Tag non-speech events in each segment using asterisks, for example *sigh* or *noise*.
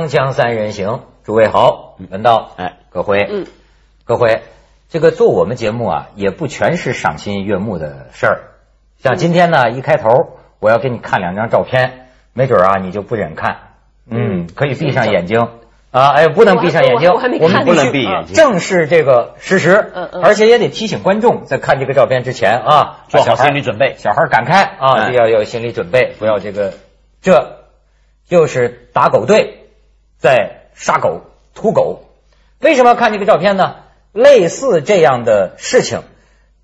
锵锵三人行，诸位好，文道，哎，葛辉，嗯，葛辉，这个做我们节目啊，也不全是赏心悦目的事儿。像今天呢，一开头我要给你看两张照片，没准啊你就不忍看。嗯，可以闭上眼睛。啊，哎，不能闭上眼睛，我们不能闭眼睛。正视这个事实，嗯嗯。而且也得提醒观众，在看这个照片之前啊，做好心理准备。小孩赶开啊，哎。要有心理准备，不要这个，这就是打狗队在杀狗、屠狗。为什么要看这个照片呢？类似这样的事情，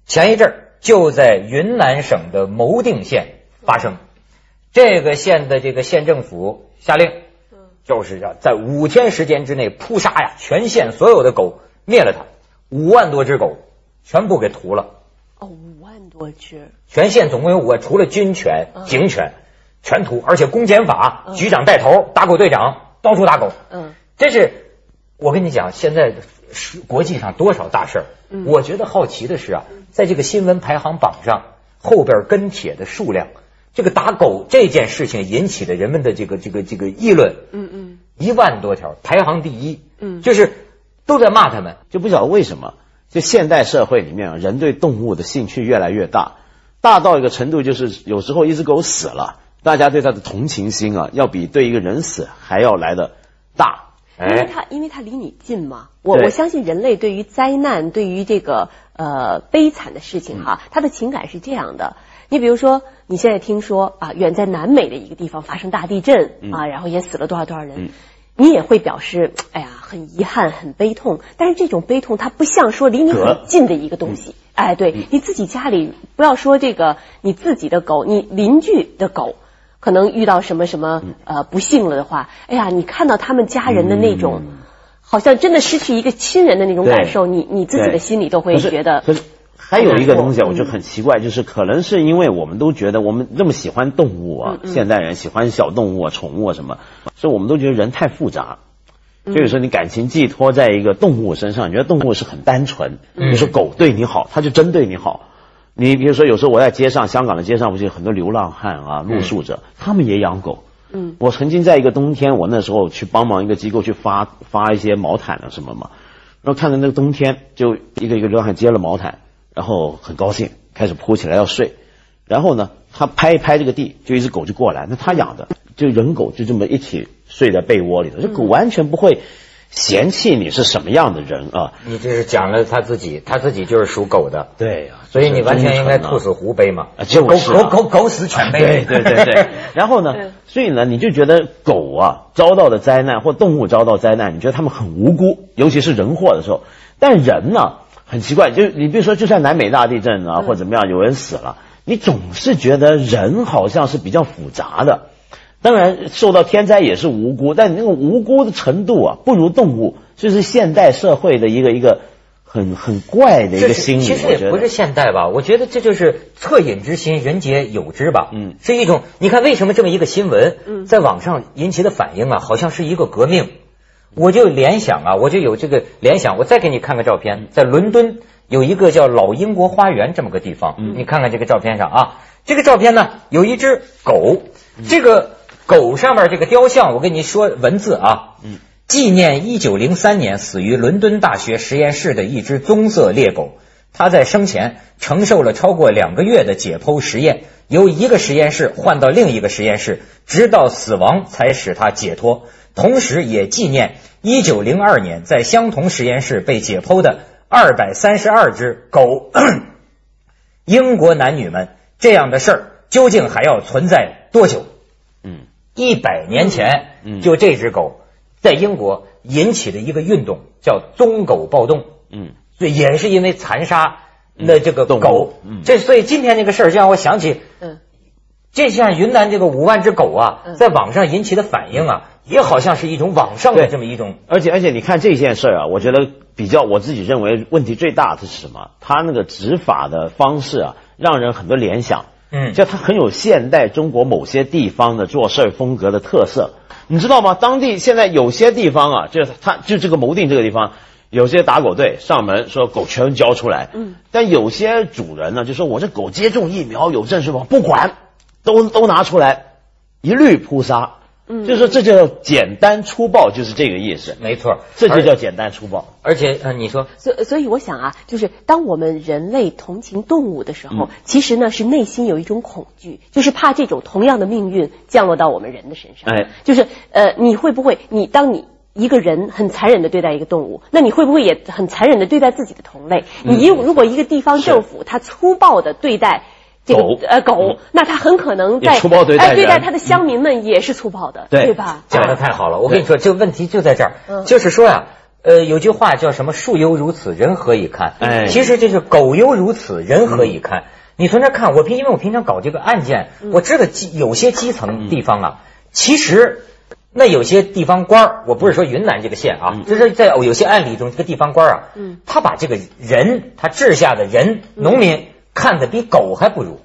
前一阵儿就在云南省的牟定县发生。这个县的这个县政府下令，就是要在五天时间之内扑杀呀，全县所有的狗灭了它，五万多只狗全部给屠了。哦，五万多只，全县总共有五万，除了军犬、嗯警犬，全屠，而且公检法嗯局长带头，打狗队长到处打狗。嗯这是我跟你讲，现在是国际上多少大事儿、嗯我觉得好奇的是啊，在这个新闻排行榜上后边跟帖的数量，这个打狗这件事情引起的人们的这个这个这个议论，嗯嗯一万多条，排行第一。嗯就是都在骂他们。就不晓得为什么，就现代社会里面啊，人对动物的兴趣越来越大，大到一个程度，就是有时候一只狗死了，大家对他的同情心啊，要比对一个人死还要来的大。因为他，因为他离你近嘛，我我相信人类对于灾难，对于这个呃悲惨的事情嗯哈，他的情感是这样的。你比如说，你现在听说啊，远在南美的一个地方发生大地震啊，然后也死了多少多少人嗯，你也会表示哎呀很遗憾、很悲痛。但是这种悲痛，它不像说离你很近的一个东西。哎，对，你自己家里不要说这个你自己的狗，你邻居的狗。可能遇到什么什么呃不幸了的话，哎呀，你看到他们家人的那种，好像真的失去一个亲人的那种感受，你你自己的心里都会觉得还有一个东西我就很奇怪，就是可能是因为我们都觉得我们这么喜欢动物啊，嗯现代人喜欢小动物啊、宠物啊什么，所以我们都觉得人太复杂。就有时候你感情寄托在一个动物身上，你觉得动物是很单纯。嗯。比如说狗对你好，它就真对你好。你比如说有时候我在街上，香港的街上不是有很多流浪汉啊、露宿者，他们也养狗。嗯，我曾经在一个冬天，我那时候去帮忙一个机构去发发一些毛毯啊什么嘛，然后看到那个冬天，就一个一个流浪汉接了毛毯，然后很高兴，开始铺起来要睡，然后呢，他拍一拍这个地，就一只狗就过来，那他养的就人狗就这么一起睡在被窝里头，这狗完全不会嫌弃你是什么样的人啊。你这是讲了他自己，他自己就是属狗的，对呀、所以你完全应该兔死狐悲嘛啊，就是啊狗狗狗狗死犬悲。对对对对。*laughs* 然后呢，所以呢，你就觉得狗啊遭到的灾难或动物遭到灾难，你觉得他们很无辜，尤其是人祸的时候。但人呢，很奇怪，就你比如说，就算南美大地震啊，或者怎么样，有人死了，你总是觉得人好像是比较复杂的。当然，受到天灾也是无辜，但你那个无辜的程度啊，不如动物，这是现代社会的一个一个很很怪的一个心理。其实也不是现代吧，我觉得这就是恻隐之心，人皆有之吧。嗯是一种你看为什么这么一个新闻，嗯在网上引起的反应啊，好像是一个革命。我就联想啊，我就有这个联想。我再给你看个照片，在伦敦有一个叫老英国花园这么个地方，嗯你看看这个照片上啊，这个照片呢有一只狗，这个狗上面这个雕像，我跟你说文字啊，嗯纪念一九零三年死于伦敦大学实验室的一只棕色猎狗。它在生前承受了超过两个月的解剖实验，由一个实验室换到另一个实验室，直到死亡才使它解脱。同时，也纪念一九零二年在相同实验室被解剖的二百三十二只狗。英国男女们，这样的事儿究竟还要存在多久？嗯一百年前，嗯就这只狗在英国引起的一个运动，叫棕狗暴动。嗯所以也是因为残杀那这个狗，嗯这所以今天这个事儿就让我想起，嗯这像云南这个五万只狗啊，嗯在网上引起的反应啊，也好像是一种网上的这么一种，而且而且，你看这件事儿啊，我觉得比较我自己认为问题最大的是什么？他那个执法的方式啊，让人很多联想。嗯就它很有现代中国某些地方的做事儿风格的特色，你知道吗？当地现在有些地方啊，就是它就这个牟定这个地方，有些打狗队上门说狗全交出来，嗯，但有些主人呢就说我这狗接种疫苗有证是吧？不管，都都拿出来，一律扑杀。嗯就是说这叫简单粗暴，就是这个意思，没错，这就叫简单粗暴。而且呃，你说所所以我想啊，就是当我们人类同情动物的时候，嗯其实呢是内心有一种恐惧，就是怕这种同样的命运降落到我们人的身上。哎，就是呃，你会不会你当你一个人很残忍的对待一个动物，那你会不会也很残忍的对待自己的同类？嗯你如果一个地方政府他粗暴的对待。这个狗。呃狗。嗯，那他很可能在粗暴对待哎对待他的乡民们也是粗暴的，对。对吧？讲的太好了，我跟你说，这个问题就在这儿，嗯。就是说呀、呃，有句话叫什么“树犹如此，人何以堪”？哎。其实就是狗犹如此，人何以堪？你从这看，我平因为我平常搞这个案件，嗯。我知道基有些基层地方啊，其实那有些地方官儿，我不是说云南这个县啊，就是在有些案例中，这个地方官儿啊，嗯。他把这个人，他治下的人，农民看得比狗还不如，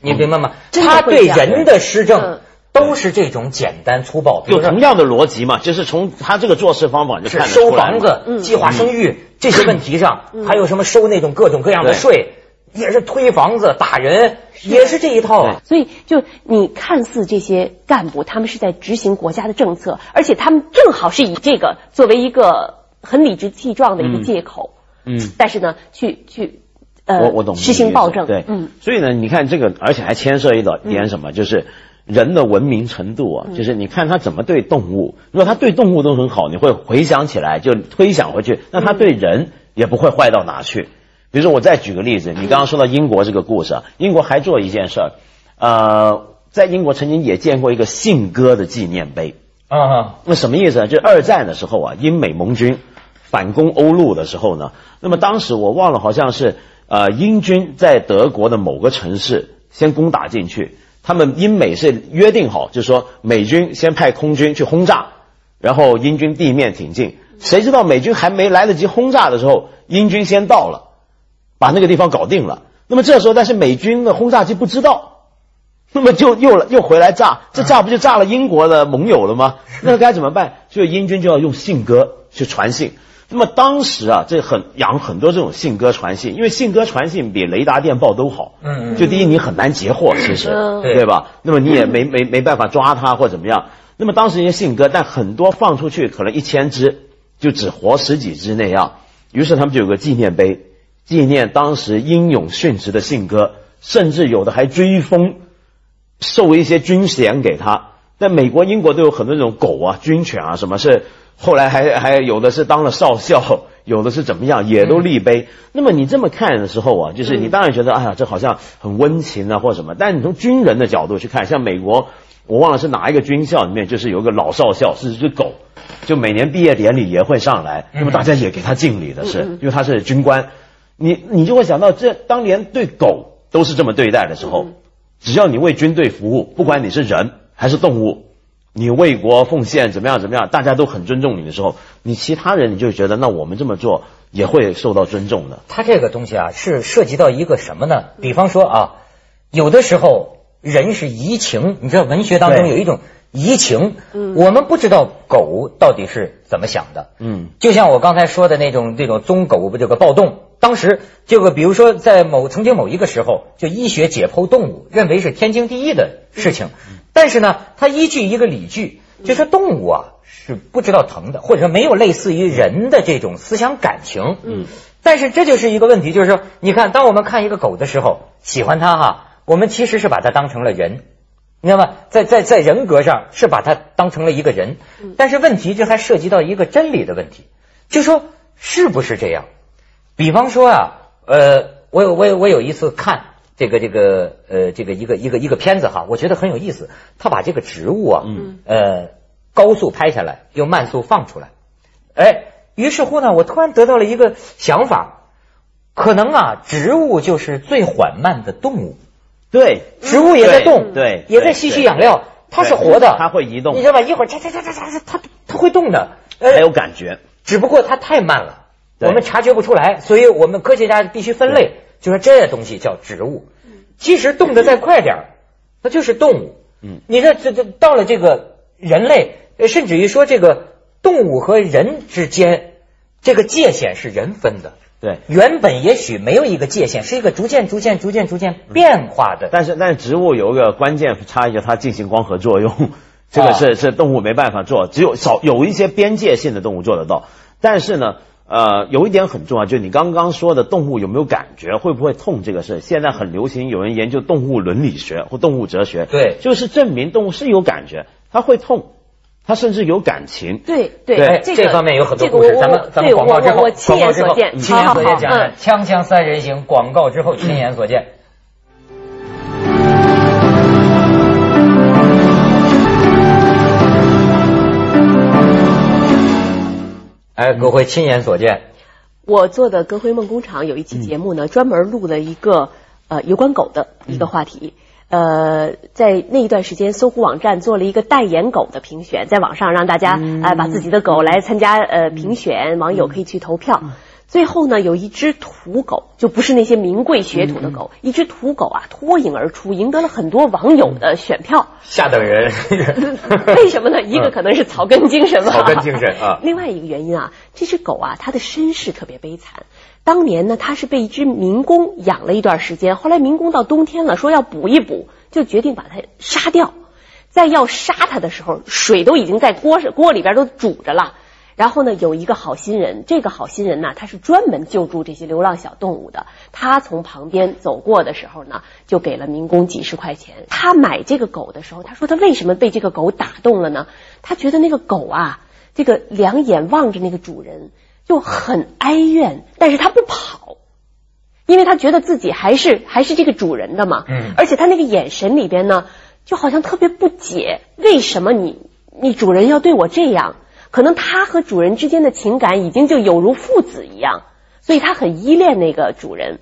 你明白吗？他对人的施政嗯。都是这种简单粗暴，比如说有同样的逻辑嘛，就是从他这个做事方法就是看得收出来。嘛房子、嗯。计划生育这些问题上，嗯。还有什么收那种各种各样的税，也是推房子、打人，也是这一套啊。所以，就你看似这些干部，他们是在执行国家的政策，而且他们正好是以这个作为一个很理直气壮的一个借口。嗯。但是呢，去去呃，我我懂你的实行意思暴政。对，嗯，所以呢，你看这个，而且还牵涉一点什么，就是人的文明程度嗯啊，就是你看他怎么对动物，如果他对动物都很好，你会回想起来，就推想回去，那他对人也不会坏到哪去。比如说，我再举个例子，你刚刚说到英国这个故事啊，英国还做一件事儿，呃，在英国曾经也见过一个信鸽的纪念碑。啊，那什么意思呢？就是二战的时候啊，英美盟军反攻欧陆的时候呢，那么当时我忘了，好像是呃英军在德国的某个城市先攻打进去，他们英美是约定好，就是说美军先派空军去轰炸，然后英军地面挺进。谁知道美军还没来得及轰炸的时候，英军先到了，把那个地方搞定了。那么这时候，但是美军的轰炸机不知道。那么就又又回来炸，这炸不就炸了英国的盟友了吗？那该怎么办？所以英军就要用信鸽去传信。那么当时啊，这很养很多这种信鸽传信，因为信鸽传信比雷达电报都好。嗯嗯就第一，你很难截获，其实、嗯对吧？那么你也没没没办法抓它或怎么样。那么当时一些信鸽，但很多放出去可能一千只，就只活十几只那样。于是他们就有个纪念碑，纪念当时英勇殉职的信鸽，甚至有的还追封。授一些军衔给他。在美国、英国都有很多那种狗啊、军犬啊，什么是后来还还有的是当了少校，有的是怎么样，也都立碑。那么你这么看的时候啊，就是你当然觉得，哎呀，这好像很温情啊，或者什么。但你从军人的角度去看，像美国，我忘了是哪一个军校里面，就是有一个老少校是只狗，就每年毕业典礼也会上来，那么大家也给他敬礼的是，因为他是军官。你你就会想到，这当年对狗都是这么对待的时候。只要你为军队服务，不管你是人还是动物，你为国奉献怎么样怎么样，大家都很尊重你的时候，你其他人你就觉得那我们这么做也会受到尊重的。他这个东西啊，是涉及到一个什么呢？比方说啊，有的时候人是移情，你知道文学当中有一种移情，我们不知道狗到底是怎么想的。嗯，就像我刚才说的那种这种宗狗不这个暴动，当时这个比如说在某曾经某一个时候，就医学解剖动物认为是天经地义的事情，但是呢，它依据一个理据，就说动物啊是不知道疼的，或者说没有类似于人的这种思想感情。嗯，但是这就是一个问题，就是说，你看，当我们看一个狗的时候，喜欢它哈，我们其实是把它当成了人。你知道吗？在在在人格上是把它当成了一个人，但是问题这还涉及到一个真理的问题，就说是不是这样？比方说啊，呃，我有我有我有一次看这个这个呃这个一个一个一个片子哈，我觉得很有意思，他把这个植物啊，嗯。呃高速拍下来，又慢速放出来，哎，于是乎呢，我突然得到了一个想法，可能啊，植物就是最缓慢的动物。对，植物也在动，对对也在吸取养料，它是活的，它会移动。你知道吧？一会儿嚓嚓嚓嚓嚓，它它会动的，呃还有感觉。只不过它太慢了，对我们察觉不出来，所以我们科学家必须分类，就说这东西叫植物。其实动得再快点儿，它就是动物。嗯，你这这这到了这个人类，呃甚至于说这个动物和人之间，这个界限是人分的。对，原本也许没有一个界限，是一个逐渐、逐渐、逐渐、逐渐变化的。但是但是植物有一个关键差异，就它进行光合作用，这个是是动物没办法做，只有少有一些边界性的动物做得到。但是呢，呃，有一点很重要，就是你刚刚说的动物有没有感觉，会不会痛这个事，现在很流行，有人研究动物伦理学或动物哲学，对。就是证明动物是有感觉，它会痛，它甚至有感情。对对对，这个这方面有很多这个故事，我咱们咱们对广告之后，我我亲眼所见，亲眼所见。讲的锵锵三人行，广告之后亲眼所见。哎，各位亲眼所见，我做的葛辉梦工厂有一期节目呢，专门录了一个呃有关狗的一个话题。呃，在那一段时间，搜狐网站做了一个代言狗的评选，在网上让大家呃把自己的狗来参加呃评选，网友可以去投票。最后呢，有一只土狗，就不是那些名贵血统的狗，一只土狗啊脱颖而出，赢得了很多网友的选票。下等人，*laughs* 为什么呢？一个可能是草根精神吧，草根精神啊另外一个原因啊，这只狗啊，它的身世特别悲惨。当年呢，它是被一只民工养了一段时间，后来民工到冬天了，说要补一补，就决定把它杀掉。在要杀它的时候，水都已经在锅上锅里边都煮着了。然后呢，有一个好心人，这个好心人呢，他是专门救助这些流浪小动物的。他从旁边走过的时候呢，就给了民工几十块钱。他买这个狗的时候，他说他为什么被这个狗打动了呢？他觉得那个狗啊，这个两眼望着那个主人就很哀怨，但是他不跑。因为他觉得自己还是还是这个主人的嘛，嗯而且他那个眼神里边呢，就好像特别不解，为什么你你主人要对我这样？可能它和主人之间的情感已经就有如父子一样，所以它很依恋那个主人。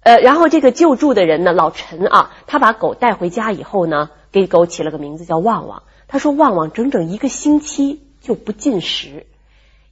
呃，然后这个救助的人呢，老陈啊，他把狗带回家以后呢，给狗起了个名字叫旺旺。他说旺旺整整一个星期就不进食，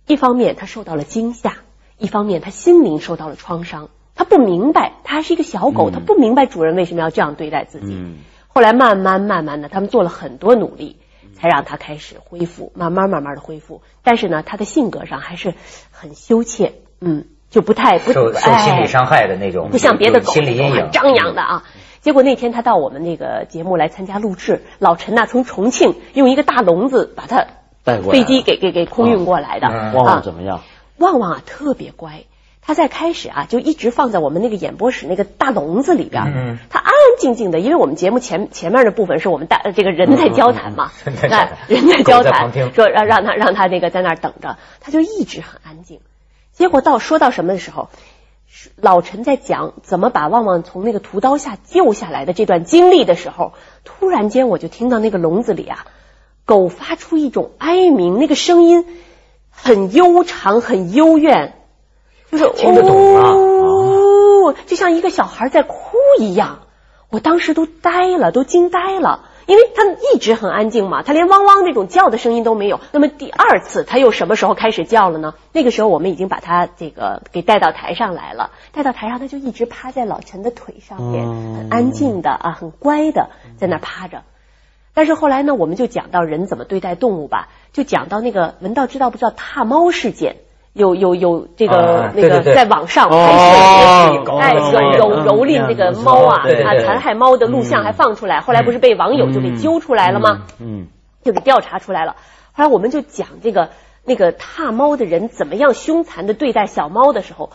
一方面他受到了惊吓，一方面他心灵受到了创伤。他不明白，他还是一个小狗，嗯他不明白主人为什么要这样对待自己。嗯后来慢慢慢慢的，他们做了很多努力，才让他开始恢复，慢慢慢慢的恢复。但是呢，他的性格上还是很羞怯，嗯，就不太不受受心理伤害的那种，不像别的狗心理阴影，张扬的啊。结果那天他到我们那个节目来参加录制，老陈呐、从重庆用一个大笼子把他带过来飞机给给给空运过来的。嗯旺旺啊怎么样？旺旺啊特别乖，他在开始啊就一直放在我们那个演播室那个大笼子里边，嗯。他安安静静的，因为我们节目前前面的部分是我们大呃这个人在交谈嘛，嗯 *laughs* 人在交谈，说让让他让他那个在那儿等着，他就一直很安静。结果到说到什么的时候，老陈在讲怎么把旺旺从那个屠刀下救下来的这段经历的时候，突然间我就听到那个笼子里啊，狗发出一种哀鸣，那个声音很悠长，很幽怨，就 *laughs* 是听得懂啊哦，就像一个小孩在哭一样。我当时都呆了，都惊呆了，因为他一直很安静嘛，他连汪汪那种叫的声音都没有。那么第二次，他又什么时候开始叫了呢？那个时候我们已经把他这个给带到台上来了，带到台上，他就一直趴在老陈的腿上面，嗯很安静的啊，很乖的在那趴着。但是后来呢，我们就讲到人怎么对待动物吧，就讲到那个文道知道不知道踏猫事件？有有有这个、啊那个在网上哦拍摄哎哦有有嗯蹂躏这个猫啊啊残害猫的录像还放出来，后来不是被网友就给揪出来了吗？嗯，就给调查出来了。后来我们就讲这个那个踏猫的人怎么样凶残的对待小猫的时候，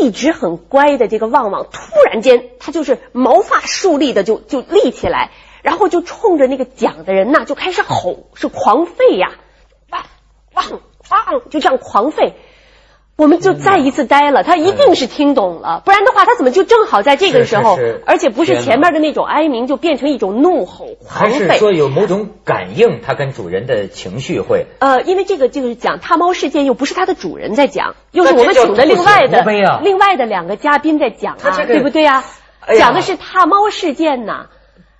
一直很乖的这个旺旺，突然间他就是毛发竖立的就就立起来，然后就冲着那个讲的人呐就开始吼，是狂吠呀，汪汪汪，就这样狂吠。我们就再一次呆了，他一定是听懂了，不然的话，他怎么就正好在这个时候，而且不是前面的那种哀鸣，就变成一种怒吼、狂还是。说有某种感应，他跟主人的情绪会。呃，因为这个就是讲踏猫事件，又不是他的主人在讲，又是我们请的另外的、另外的两个嘉宾在讲啊，这个对不对呀、哎呀讲的是踏猫事件呐。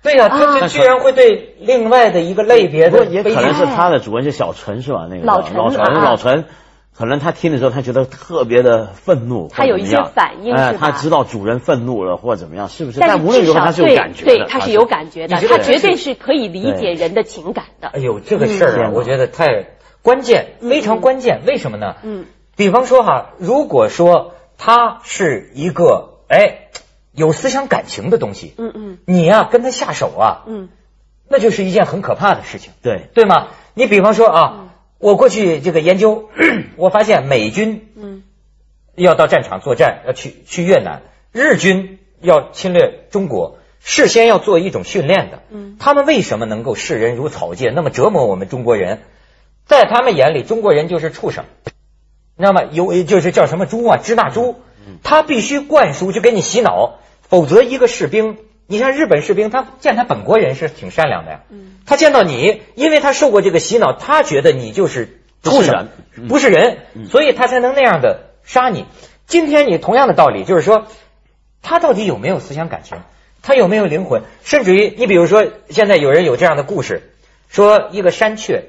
对呀、啊它这居然会对另外的一个类别的也可能是他的主人是小陈是吧？那个老陈老陈啊老陈。可能他听的时候，他觉得特别的愤怒，他有一些反应哎他知道主人愤怒了或者怎么样，是不是？但无论如何，他是有感觉的，对，他是有感觉的，他绝对是是可以理解人的情感的。哎。呦，这个事儿啊，嗯。我觉得太关键，非常关键。为什么呢？嗯，比方说哈，如果说他是一个哎有思想感情的东西，嗯嗯。你呀、跟他下手啊，嗯，那就是一件很可怕的事情，对，对吗？你比方说啊，我过去这个研究，*clears throat* 我发现美军嗯要到战场作战，要去去越南，日军要侵略中国，事先要做一种训练的。嗯他们为什么能够视人如草芥，那么折磨我们中国人？在他们眼里，中国人就是畜生，那么？有就是叫什么猪啊，支那猪，他必须灌输，就给你洗脑，否则一个士兵，你像日本士兵，他见他本国人是挺善良的呀，嗯他见到你，因为他受过这个洗脑，他觉得你就是畜生不是人，嗯不是人，所以他才能那样的杀你。今天你同样的道理，就是说，他到底有没有思想感情？他有没有灵魂？甚至于，你比如说，现在有人有这样的故事，说一个山雀，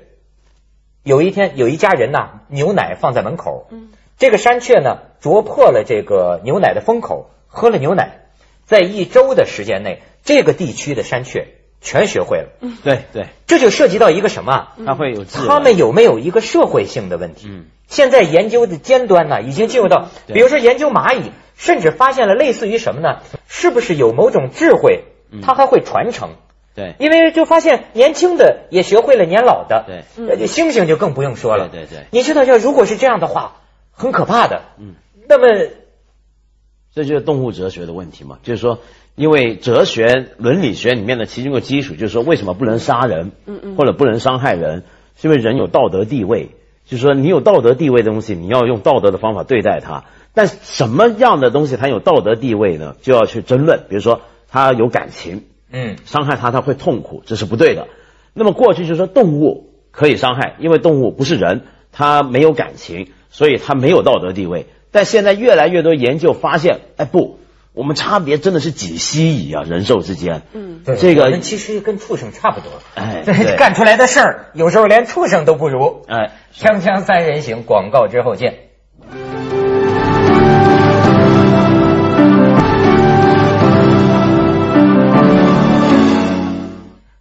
有一天有一家人呐，牛奶放在门口，嗯这个山雀呢啄破了这个牛奶的封口，喝了牛奶，在一周的时间内，这个地区的山雀全学会了。对对，这就涉及到一个什么啊？他会有他们有没有一个社会性的问题？嗯现在研究的尖端呢，已经进入到，比如说研究蚂蚁，甚至发现了类似于什么呢？是不是有某种智慧，它还会传承？对因为就发现年轻的也学会了年老的，对呃，猩猩就更不用说了。对对对你知道，要如果是这样的话，很可怕的。嗯，那么这就是动物哲学的问题嘛，就是说，因为哲学伦理学里面的其中一个基础，就是说为什么不能杀人，嗯嗯或者不能伤害人，是因为人有道德地位，就是说你有道德地位的东西，你要用道德的方法对待它。但什么样的东西它有道德地位呢？就要去争论。比如说，它有感情，嗯，伤害它它会痛苦，这是不对的。那么过去就是说动物可以伤害，因为动物不是人，它没有感情，所以它没有道德地位。但现在越来越多研究发现，哎不，我们差别真的是几西乙啊，人兽之间。嗯对这个我们其实跟畜生差不多。哎 *laughs* 这干出来的事儿，有时候连畜生都不如。哎，锵锵三人行，广告之后见。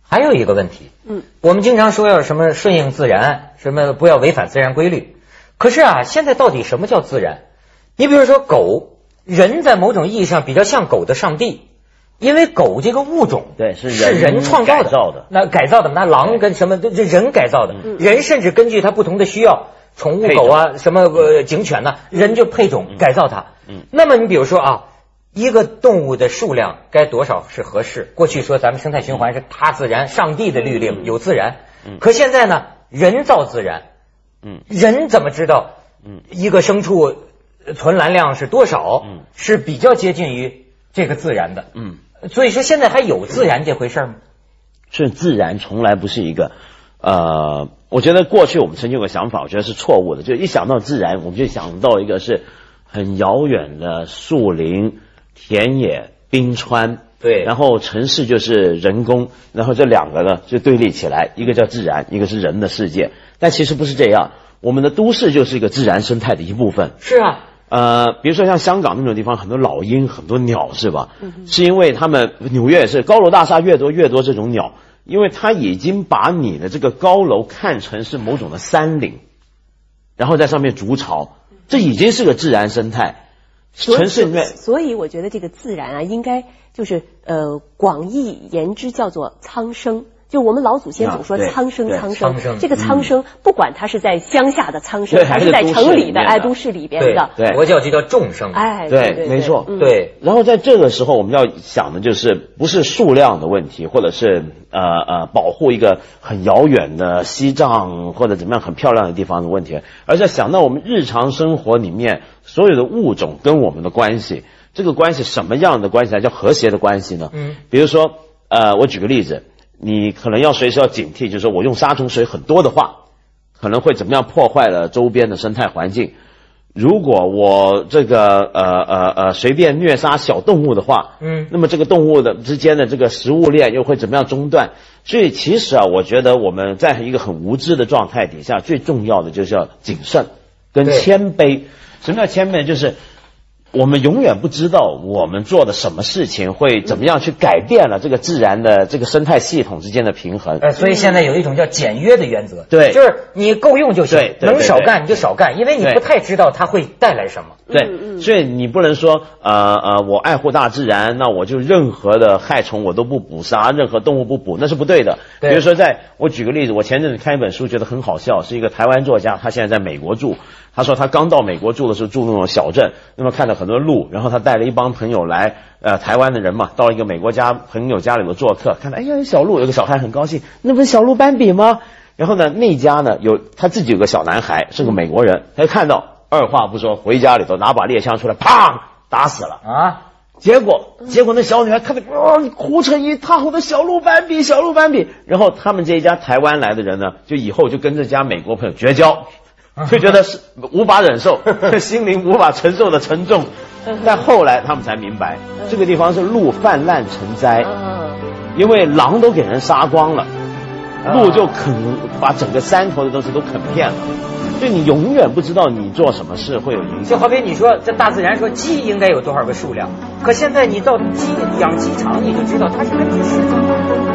还有一个问题，嗯，我们经常说要什么顺应自然，什么不要违反自然规律。可是啊，现在到底什么叫自然？你比如说狗，人在某种意义上比较像狗的上帝，因为狗这个物种对是是人人创造的，那改造的，那狼跟什么这这人改造的，嗯人甚至根据它不同的需要，宠物狗啊，什么呃警犬呐、人就配种改造它。嗯那么你比如说啊，一个动物的数量该多少是合适？过去说咱们生态循环是大自然，上帝的律令，有自然。嗯可现在呢，人造自然，嗯人怎么知道嗯一个牲畜呃存栏量是多少？嗯是比较接近于这个自然的。嗯，所以说现在还有自然这回事儿吗？是自然从来不是一个，呃，我觉得过去我们曾经有个想法，我觉得是错误的，就一想到自然，我们就想到一个是很遥远的树林、田野、冰川，对然后城市就是人工，然后这两个呢就对立起来，一个叫自然，一个是人的世界，但其实不是这样，我们的都市就是一个自然生态的一部分。是啊，呃，比如说像香港那种地方，很多老鹰，很多鸟，是吧？是因为他们纽约也是高楼大厦越多越多这种鸟，因为它已经把你的这个高楼看成是某种的山岭，然后在上面筑巢，这已经是个自然生态。城市里面所以我觉得这个自然啊，应该就是呃广义言之叫做苍生。就我们老祖先总说苍生苍苍生。生，这个苍生不管它是在乡下的苍生，还是在城里的哎都市里边的，对佛教就叫众生。哎对对，没错。嗯对，然后在这个时候，我们要想的就是不是数量的问题，或者是呃呃保护一个很遥远的西藏或者怎么样很漂亮的地方的问题，而是要想到我们日常生活里面所有的物种跟我们的关系，这个关系什么样的关系才叫和谐的关系呢？嗯，比如说呃，我举个例子，你可能要随时要警惕，就是说我用杀虫水很多的话，可能会怎么样破坏了周边的生态环境。如果我这个呃呃呃随便虐杀小动物的话，嗯那么这个动物的之间的这个食物链又会怎么样中断？所以其实啊，我觉得我们在一个很无知的状态底下，最重要的就是要谨慎跟谦卑。什么叫谦卑？就是我们永远不知道我们做的什么事情会怎么样去改变了这个自然的这个生态系统之间的平衡。呃，所以现在有一种叫简约的原则，对就是你够用就行能少干你就少干，因为你不太知道它会带来什么。对，所以你不能说呃呃，我爱护大自然，那我就任何的害虫我都不捕杀，任何动物不捕，那是不对的。对比如说在，我举个例子，我前阵子看一本书，觉得很好笑，是一个台湾作家，他现在在美国住。他说他刚到美国住的时候住那种小镇，那么看到很多鹿，然后他带了一帮朋友来，呃，台湾的人嘛，到一个美国家朋友家里头做客，看到哎呀有小鹿，有个小孩很高兴，那不是小鹿斑比吗？然后呢，那家呢有他自己有个小男孩，是个美国人，他就看到，二话不说回家里头拿把猎枪出来，砰打死了。啊，结果，结果那小女孩看到，哇、哭成一塌糊涂，小鹿斑比，小鹿斑比。然后他们这一家台湾来的人呢，就以后就跟这家美国朋友绝交，*laughs* 就觉得是无法忍受，*laughs* 心灵无法承受的沉重。但后来他们才明白，这个地方是鹿泛滥成灾，嗯，因为狼都给人杀光了，鹿就啃把整个山头的东西都啃遍了。所以你永远不知道你做什么事会有影响就。好比你说这大自然说鸡应该有多少个数量，可现在你到鸡养鸡场你就知道它是根据市场。